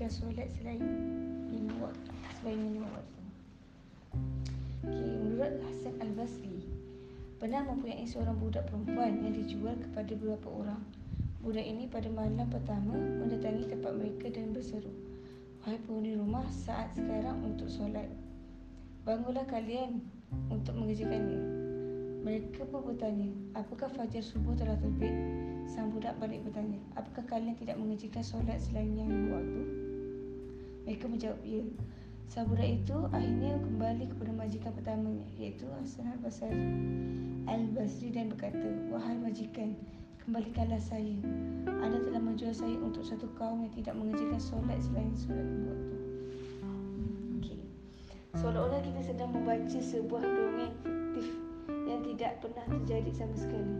mengajikan solat selain lima waktu selain lima waktu. Okay, menurut Hasan Al Basri pernah mempunyai seorang budak perempuan yang dijual kepada beberapa orang. Budak ini pada malam pertama mendatangi tempat mereka dan berseru, Wahai penghuni rumah, saat sekarang untuk solat. Bangunlah kalian untuk mengerjakannya. Mereka pun bertanya, apakah fajar subuh telah terbit? Sang budak balik bertanya, apakah kalian tidak mengerjakan solat selain yang waktu? Mereka menjawab, ya. Sang budak itu akhirnya kembali kepada majikan pertamanya, iaitu Hasan al-Basri al-Basri dan berkata, Wahai majikan, kembalikanlah saya. Anda telah menjual saya untuk satu kaum yang tidak mengerjakan solat selain solat dua waktu. Okay. Seolah-olah kita sedang membaca sebuah dongeng fiktif yang tidak pernah terjadi sama sekali.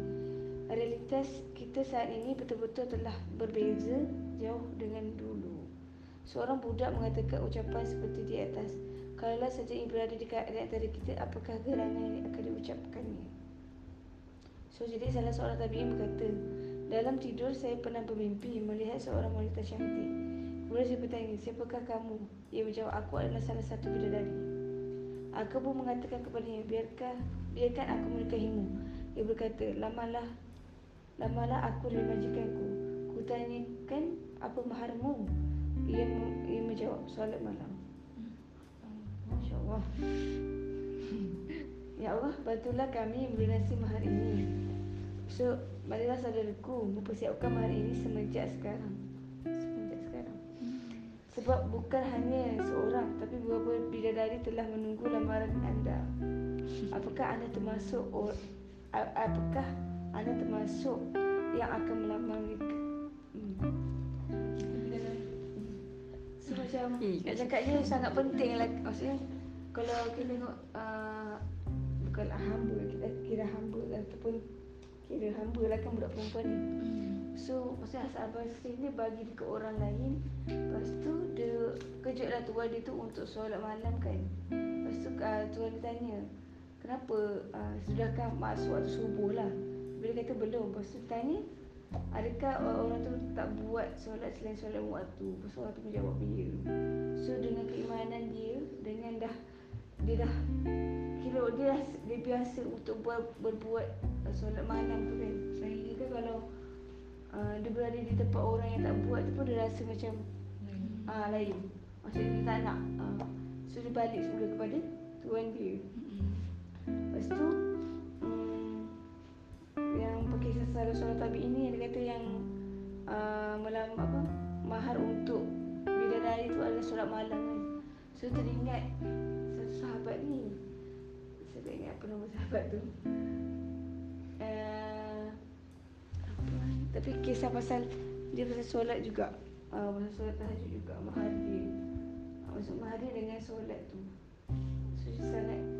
Realitas kita saat ini betul-betul telah berbeza jauh dengan dulu. Seorang budak mengatakan ucapan seperti di atas. Kalaulah saja ia berada di antara kita, apakah gerangan yang akan diucapkannya? So, jadi salah seorang tabi'in berkata, dalam tidur saya pernah bermimpi melihat seorang wanita cantik. Kemudian saya bertanya, siapakah kamu? Ia menjawab, aku adalah salah satu bidadari. Aku pun mengatakan kepadanya, biarkah biarkan aku menikahimu. Ia berkata, lamalah, lamalah aku dan majikanku. Ku tanyakan apa maharmu. Ia, ia menjawab, solat malam. Masya Allah. Ya Allah, bantulah kami melunasi mahar ini. So, marilah saudaraku mempersiapkan mahar ini semenjak sekarang. Semenjak sekarang. Sebab bukan hanya seorang, tapi beberapa bidadari telah menunggu lamaran anda. Apakah anda termasuk or, apakah anda termasuk yang akan melamar mereka? Macam eh, nak cakapnya sangat penting lah. Maksudnya Kalau kita tengok uh, Bukanlah hamba Kita kira hamba lah Ataupun Kira hamba lah kan budak perempuan ni. Hmm. So Maksudnya asal Basri ni Bagi ke orang lain Lepas tu Dia Kejutlah tuan dia tu Untuk solat malam kan. Lepas tu uh, Tuan dia tanya kenapa uh, sudahkah masuk waktu subuh lah? Bila kata belum lepas tu tanya adakah orang tu tak buat solat selain solat waktu? Lepas tu orang tu menjawab ya so dengan keimanan dia dengan dah dia dah kira dia dah dia biasa untuk buat berbuat uh, solat malam tu kan. Sehingga kan kalau uh, dia berada di tempat orang yang tak buat tu pun dia rasa macam ah uh, lain. Maksudnya dia tak nak uh, so dia balik semula kepada tuan dia. Lepas tu salah seorang tabi ini Dia kata yang uh, Malam apa Mahar untuk Bidadari tu adalah solat malam kan. So teringat Satu sahabat ni. Saya tak ingat apa nama sahabat tu. Uh, Tapi kisah pasal Dia pasal solat juga. Uh, Pasal solat tahajud juga Mahar dia. Uh, Maksud mahar dia dengan solat tu. So sangat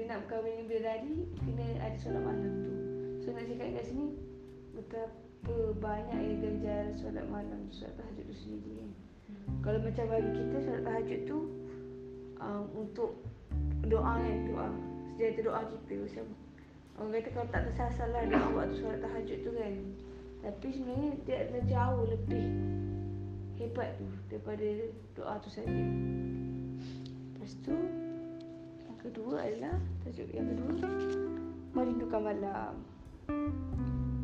Dia nak berkahwin dengan bidadari Kena ada solat malam tu. So nak cakap kat sini Betapa banyak yang ganjar solat malam Solat tahajud tu sendiri kan. Hmm. Kalau macam bagi kita solat tahajud tu um, Untuk doa kan Doa. Sejata doa kita macam Orang kata kalau tak tersasar lah Doa waktu solat tahajud tu kan. Tapi sebenarnya dia adalah jauh lebih Hebat tu Daripada doa tu saja. Lepas tu kedua adalah tajuk yang kedua merindukan malam.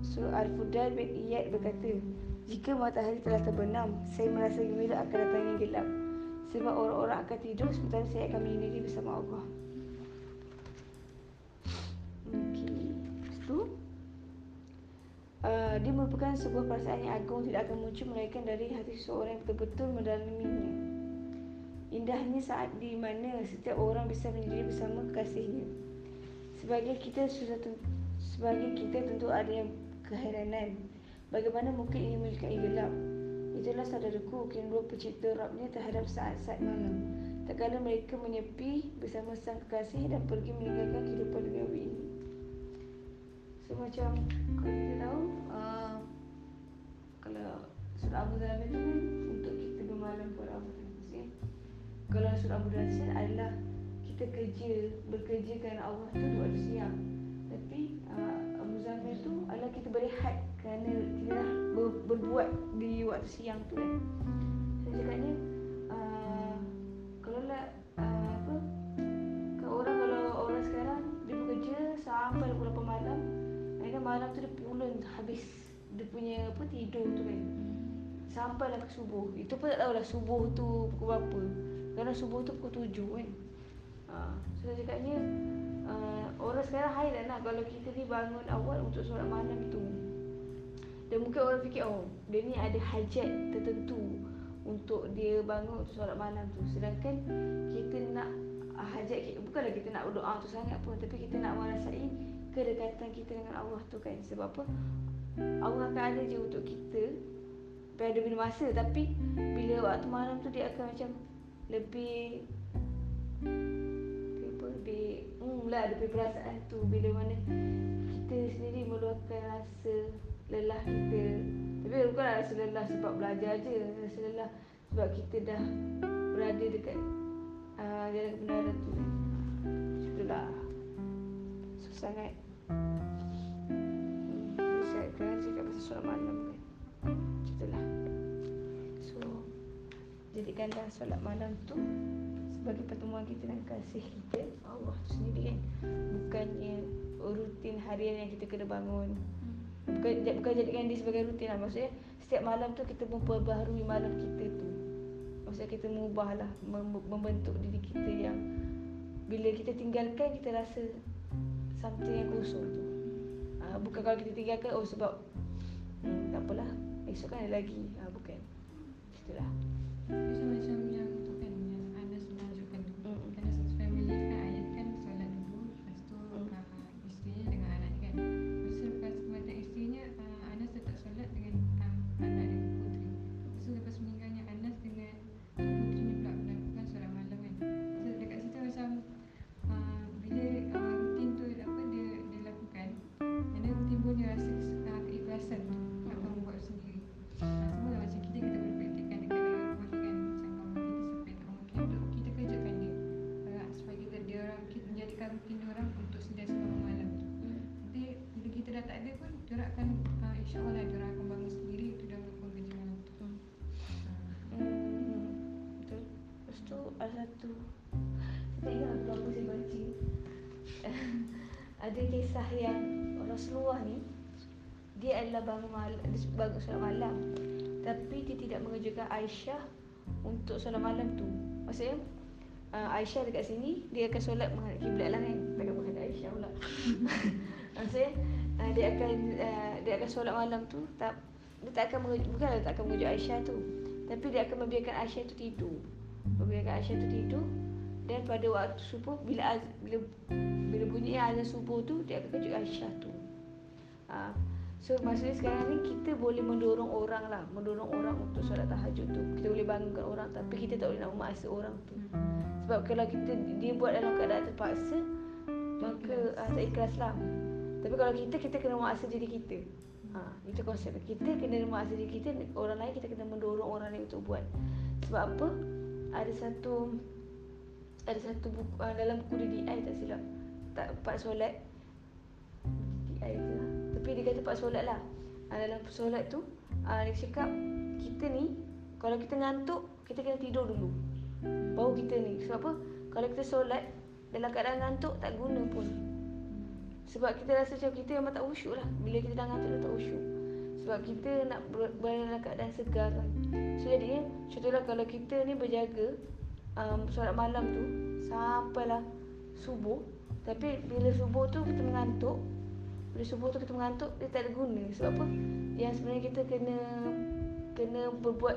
So Al-Fudal bin Iyad berkata, jika matahari telah terbenam, saya merasa gembira akan datangnya gelap. Sebab orang-orang akan tidur sementara saya akan menyendiri bersama Allah. Okay. Itu uh, dia merupakan sebuah perasaan yang agung tidak akan muncul melainkan dari hati seorang yang betul-betul mendalaminya. Indahnya saat di mana setiap orang bisa menjadi bersama kekasihnya. Sebagai kita sudah sebagai kita tentu ada yang keheranan. Bagaimana mungkin ini menyukai gelap? Itulah saudaraku dua pencipta Rabnya terhadap saat-saat malam. Kala mereka menyepi bersama sang kekasih dan pergi meninggalkan kehidupan dunia ini. So macam kalau kita tahu uh, kalau sudah Abu Dhabi itu kan untuk kita bermalam pada Abu Dhabi kalau surah Mudassir adalah kita kerja bekerja kerana Allah tu waktu siang tapi uh, Abu Muzaffar tu adalah kita berehat kerana kita dah ber, berbuat di waktu siang tu kan. Saya cakapnya uh, kalau lah uh, apa kalau orang kalau orang sekarang dia bekerja sampai pukul 8 malam dan malam tu dia pulun habis dia punya apa tidur tu kan. Sampai lah ke subuh. Itu pun tak tahulah subuh tu pukul berapa. Kerana subuh tu pukul 7 kan. Uh, so saya cakapnya uh, orang sekarang hairan lah kalau kita ni bangun awal untuk solat malam tu. Dan mungkin orang fikir oh dia ni ada hajat tertentu untuk dia bangun untuk solat malam tu. Sedangkan kita nak uh, hajat kita, bukanlah kita nak berdoa tu sangat pun tapi kita nak merasai kedekatan kita dengan Allah tu kan. Sebab apa? Allah akan ada je untuk kita pada bila masa tapi bila waktu malam tu dia akan macam lebih lebih hmm lah ada perasaan tu bila mana kita sendiri meluahkan rasa lelah kita. Tapi bukan rasa lelah sebab belajar je rasa lelah sebab kita dah berada dekat uh, jalan kebenaran tu. Itulah. Susah sangat. Hmm, saya kan cakap pasal solat malam jadikanlah solat malam tu sebagai pertemuan kita dengan kasih kita Allah tu sendiri kan. Bukannya rutin harian yang kita kena bangun. Bukan, bukan jadikan dia sebagai rutin lah. Maksudnya setiap malam tu kita memperbaharui malam kita tu. Maksudnya kita mengubah lah membentuk diri kita yang bila kita tinggalkan kita rasa something yang kosong tu. Uh, bukan kalau kita tinggalkan oh sebab hmm, tak apalah esok kan ada lagi. Uh, bukan. Itulah thank Usually macam yang ada kisah yang Rasulullah ni dia adalah bangun malam dia bangun solat malam. Tapi dia tidak mengerjakan Aisyah untuk solat malam tu. Maksudnya uh, Aisyah dekat sini dia akan solat menghadap kiblat lah kan. Takkan menghadap Aisyah pula. Maksudnya uh, dia akan uh, dia akan solat malam tu tak dia tak akan mengerjakan bukanlah tak akan mengerjakan Aisyah tu tapi dia akan membiarkan Aisyah tu tidur membiarkan Aisyah tu tidur dan pada waktu subuh bila bila bila bunyi azan subuh tu dia akan kejut Aisyah tu. Ha. So maksudnya sekarang ni kita boleh mendorong orang lah Mendorong orang untuk solat tahajud tu Kita boleh bangunkan orang Tapi kita tak boleh nak memaksa orang tu Sebab kalau kita dia buat dalam keadaan terpaksa Maka uh, tak ikhlas lah Tapi kalau kita, kita kena memaksa diri kita. Ha, Itu konsep Kita kena memaksa diri kita Orang lain kita kena mendorong orang lain untuk buat. Sebab apa? Ada satu ada satu buku uh, dalam buku dia DI tak silap. Tak part solat. DI ke? Lah. tapi dia kata part solat lah. Uh, dalam solat tu uh, dia cakap kita ni kalau kita ngantuk kita kena tidur dulu. Baru kita ni. Sebab apa? Kalau kita solat dalam keadaan ngantuk tak guna pun sebab kita rasa macam kita memang tak usyuk lah. Bila kita dah ngantuk dah tak usyuk sebab kita nak berada dalam keadaan segar kan. So jadinya contohlah kalau kita ni berjaga um, solat malam tu sampailah subuh. Tapi bila subuh tu kita mengantuk bila subuh tu kita mengantuk dia tak ada guna. Sebab apa? Yang sebenarnya kita kena kena berbuat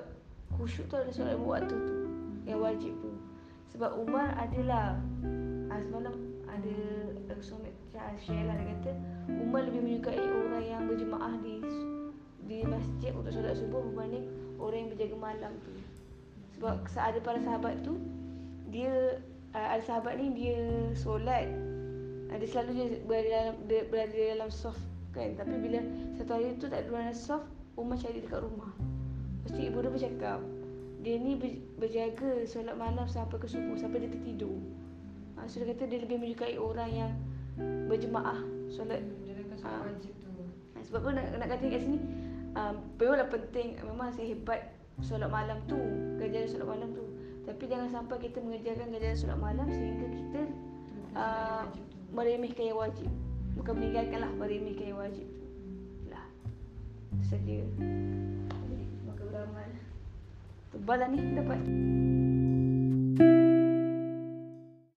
khusyuk tu ada solat waktu tu yang wajib tu. Sebab Umar adalah ah, semalam ada suami share lah dia kata Umar lebih menyukai orang yang berjemaah di di masjid untuk solat subuh berbanding orang yang berjaga malam tu. Sebab ada para sahabat tu dia uh, ada sahabat ni dia solat uh, dia selalu dia berada dalam dia berada dalam soft kan. Tapi bila satu hari tu tak ada dalam soft Umar cari dekat rumah. Pasti ibu dia bercakap Dia ni berjaga solat malam sampai ke subuh Sampai dia tertidur. Ha, So dia kata dia lebih menyukai orang yang Berjemaah Solat. Solat Ah. wajib tu. Ha, Sebab apa nak, nak kata kat sini? Um, Memanglah penting Memang sehebat Solat malam tu Ganjaran solat malam tu. Tapi jangan sampai kita mengejarkan ganjaran solat malam Sehingga kita uh. Meremehkan yang wajib. Bukan meninggalkan lah Meremehkan yang wajib. Tu Lah. Itu saja Maka beramal Tebal lah ni dapat